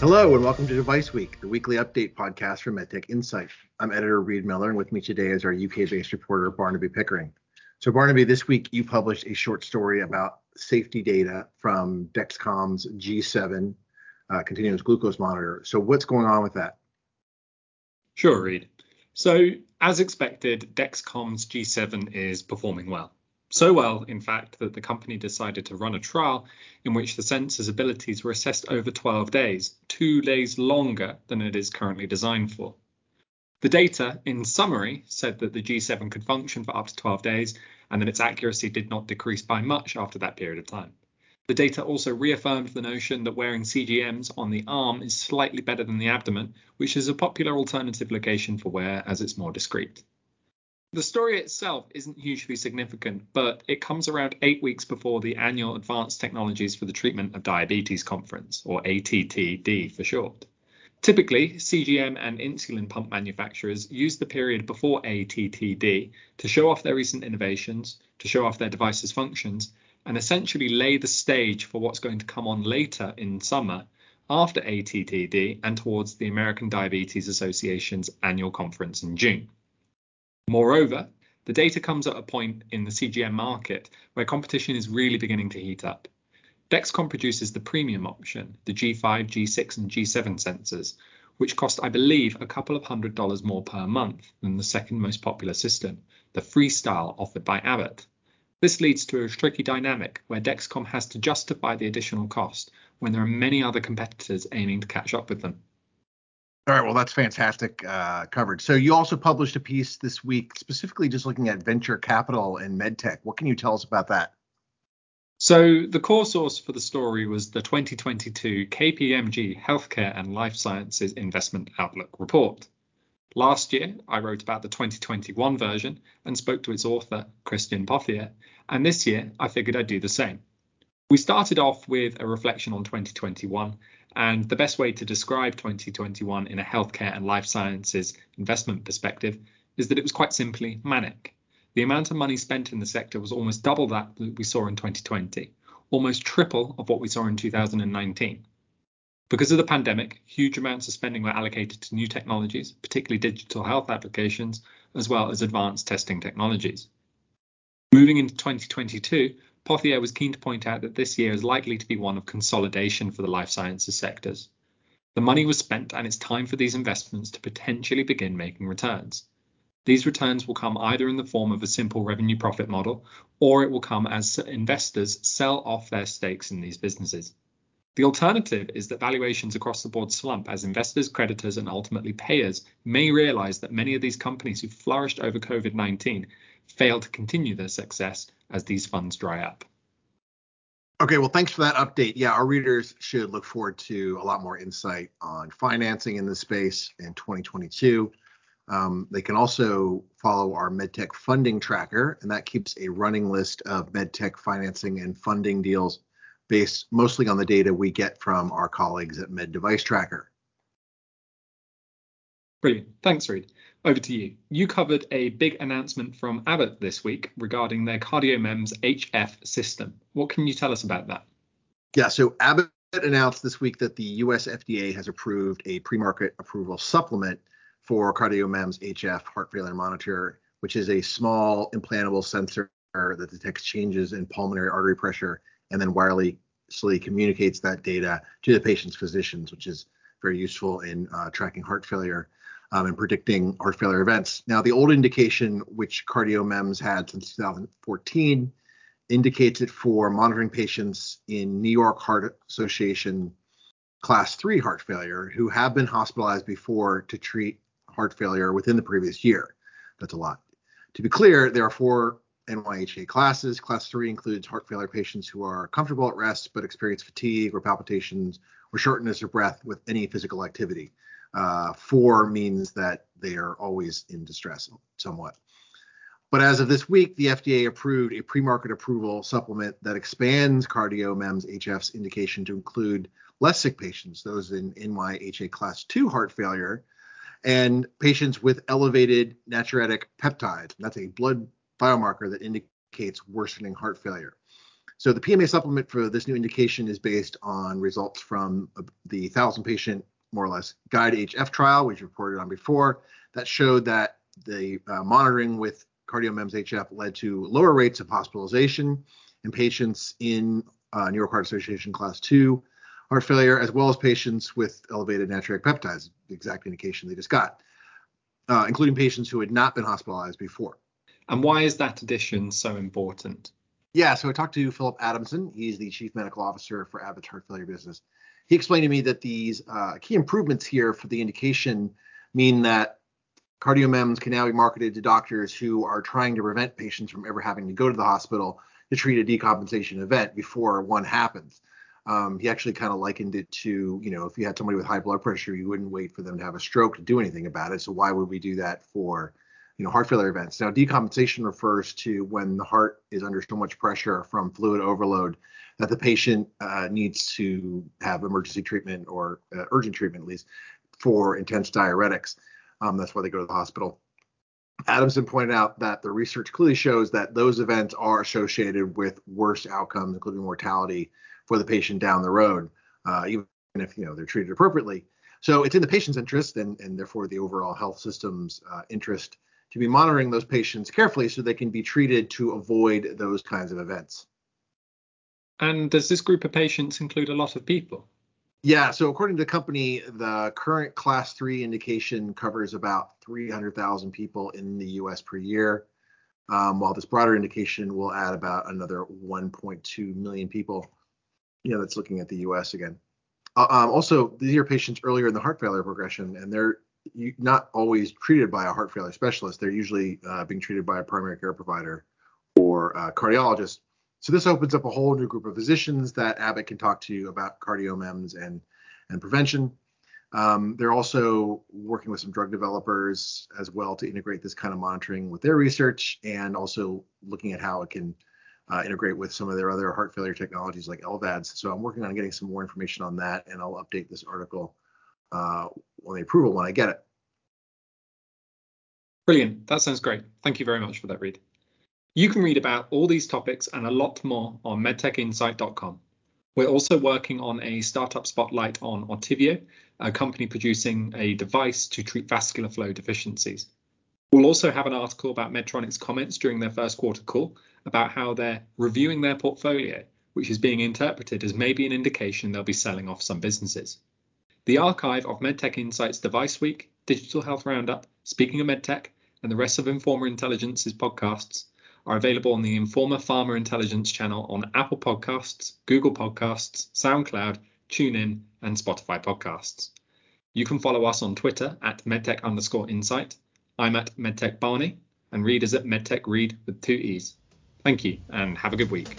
Hello and welcome to Device Week, the weekly update podcast from MedTech Insight. I'm editor Reed Miller, and with me today is our UK-based reporter Barnaby Pickering. So Barnaby, this week you published a short story about safety data from Dexcom's G7 uh, continuous glucose monitor. So what's going on with that? Sure, Reed. So as expected, Dexcom's G7 is performing well. So well, in fact, that the company decided to run a trial in which the sensor's abilities were assessed over 12 days, two days longer than it is currently designed for. The data, in summary, said that the G7 could function for up to 12 days and that its accuracy did not decrease by much after that period of time. The data also reaffirmed the notion that wearing CGMs on the arm is slightly better than the abdomen, which is a popular alternative location for wear as it's more discreet. The story itself isn't hugely significant, but it comes around eight weeks before the annual Advanced Technologies for the Treatment of Diabetes conference, or ATTD for short. Typically, CGM and insulin pump manufacturers use the period before ATTD to show off their recent innovations, to show off their device's functions, and essentially lay the stage for what's going to come on later in summer after ATTD and towards the American Diabetes Association's annual conference in June. Moreover, the data comes at a point in the CGM market where competition is really beginning to heat up. Dexcom produces the premium option, the G5, G6, and G7 sensors, which cost, I believe, a couple of hundred dollars more per month than the second most popular system, the Freestyle offered by Abbott. This leads to a tricky dynamic where Dexcom has to justify the additional cost when there are many other competitors aiming to catch up with them. All right, well, that's fantastic uh, coverage. So you also published a piece this week specifically just looking at venture capital and medtech. What can you tell us about that? So the core source for the story was the 2022 KPMG Healthcare and Life Sciences Investment Outlook report. Last year, I wrote about the 2021 version and spoke to its author, Christian Pothier, and this year I figured I'd do the same. We started off with a reflection on 2021 and the best way to describe 2021 in a healthcare and life sciences investment perspective is that it was quite simply manic. The amount of money spent in the sector was almost double that we saw in 2020, almost triple of what we saw in 2019. Because of the pandemic, huge amounts of spending were allocated to new technologies, particularly digital health applications, as well as advanced testing technologies. Moving into 2022, Pothier was keen to point out that this year is likely to be one of consolidation for the life sciences sectors. The money was spent and it's time for these investments to potentially begin making returns. These returns will come either in the form of a simple revenue profit model or it will come as investors sell off their stakes in these businesses. The alternative is that valuations across the board slump as investors, creditors, and ultimately payers may realize that many of these companies who flourished over COVID 19 fail to continue their success as these funds dry up. Okay, well, thanks for that update. Yeah, our readers should look forward to a lot more insight on financing in this space in 2022. Um, they can also follow our MedTech funding tracker, and that keeps a running list of MedTech financing and funding deals based mostly on the data we get from our colleagues at Med Device Tracker. Brilliant. Thanks, Reed. Over to you. You covered a big announcement from Abbott this week regarding their CardioMEMS HF system. What can you tell us about that? Yeah, so Abbott announced this week that the US FDA has approved a pre-market approval supplement for CardioMEMS HF heart failure monitor, which is a small implantable sensor that detects changes in pulmonary artery pressure and then wirelessly communicates that data to the patient's physicians, which is very useful in uh, tracking heart failure um, and predicting heart failure events. Now, the old indication, which CardioMEMS had since 2014, indicates it for monitoring patients in New York Heart Association class 3 heart failure who have been hospitalized before to treat heart failure within the previous year. That's a lot. To be clear, there are four NYHA classes. Class 3 includes heart failure patients who are comfortable at rest but experience fatigue or palpitations or shortness of breath with any physical activity. Uh, four means that they are always in distress somewhat. But as of this week, the FDA approved a pre-market approval supplement that expands CardioMEMS HF's indication to include less sick patients, those in NYHA class 2 heart failure, and patients with elevated natriuretic peptides. That's a blood biomarker that indicates worsening heart failure. So the PMA supplement for this new indication is based on results from the 1,000 patient, more or less, GUIDE HF trial, which you reported on before, that showed that the uh, monitoring with CardioMEMS HF led to lower rates of hospitalization in patients in uh, New York Heart Association Class 2 heart failure, as well as patients with elevated natriuretic peptides, the exact indication they just got, uh, including patients who had not been hospitalized before. And why is that addition so important? Yeah, so I talked to Philip Adamson. He's the chief medical officer for Abbott's heart failure business. He explained to me that these uh, key improvements here for the indication mean that CardioMEMS can now be marketed to doctors who are trying to prevent patients from ever having to go to the hospital to treat a decompensation event before one happens. Um, he actually kind of likened it to, you know, if you had somebody with high blood pressure, you wouldn't wait for them to have a stroke to do anything about it. So why would we do that for you know, heart failure events. Now, decompensation refers to when the heart is under so much pressure from fluid overload that the patient uh, needs to have emergency treatment or uh, urgent treatment, at least, for intense diuretics. Um, that's why they go to the hospital. Adamson pointed out that the research clearly shows that those events are associated with worse outcomes, including mortality, for the patient down the road, uh, even if you know they're treated appropriately. So it's in the patient's interest and, and therefore the overall health system's uh, interest to be monitoring those patients carefully so they can be treated to avoid those kinds of events. And does this group of patients include a lot of people? Yeah, so according to the company, the current class three indication covers about 300,000 people in the US per year, um, while this broader indication will add about another 1.2 million people. You know, that's looking at the US again. Uh, um, also, these are patients earlier in the heart failure progression, and they're not always treated by a heart failure specialist. They're usually uh, being treated by a primary care provider or a cardiologist. So this opens up a whole new group of physicians that Abbott can talk to about cardiomems and and prevention. Um, they're also working with some drug developers as well to integrate this kind of monitoring with their research and also looking at how it can uh, integrate with some of their other heart failure technologies like LVADs. So I'm working on getting some more information on that, and I'll update this article uh, on the approval when I get it. Brilliant. That sounds great. Thank you very much for that, Reed. You can read about all these topics and a lot more on medtechinsight.com. We're also working on a startup spotlight on Artivio, a company producing a device to treat vascular flow deficiencies. We'll also have an article about Medtronic's comments during their first quarter call about how they're reviewing their portfolio, which is being interpreted as maybe an indication they'll be selling off some businesses. The archive of MedTech Insights Device Week, Digital Health Roundup, Speaking of MedTech, and the rest of Informa Intelligence's podcasts are available on the Informa Pharma Intelligence channel on Apple Podcasts, Google Podcasts, SoundCloud, TuneIn, and Spotify Podcasts. You can follow us on Twitter at medtech underscore insight. I'm at medtech Barney, and Reed is at medtech Reed with two E's. Thank you, and have a good week.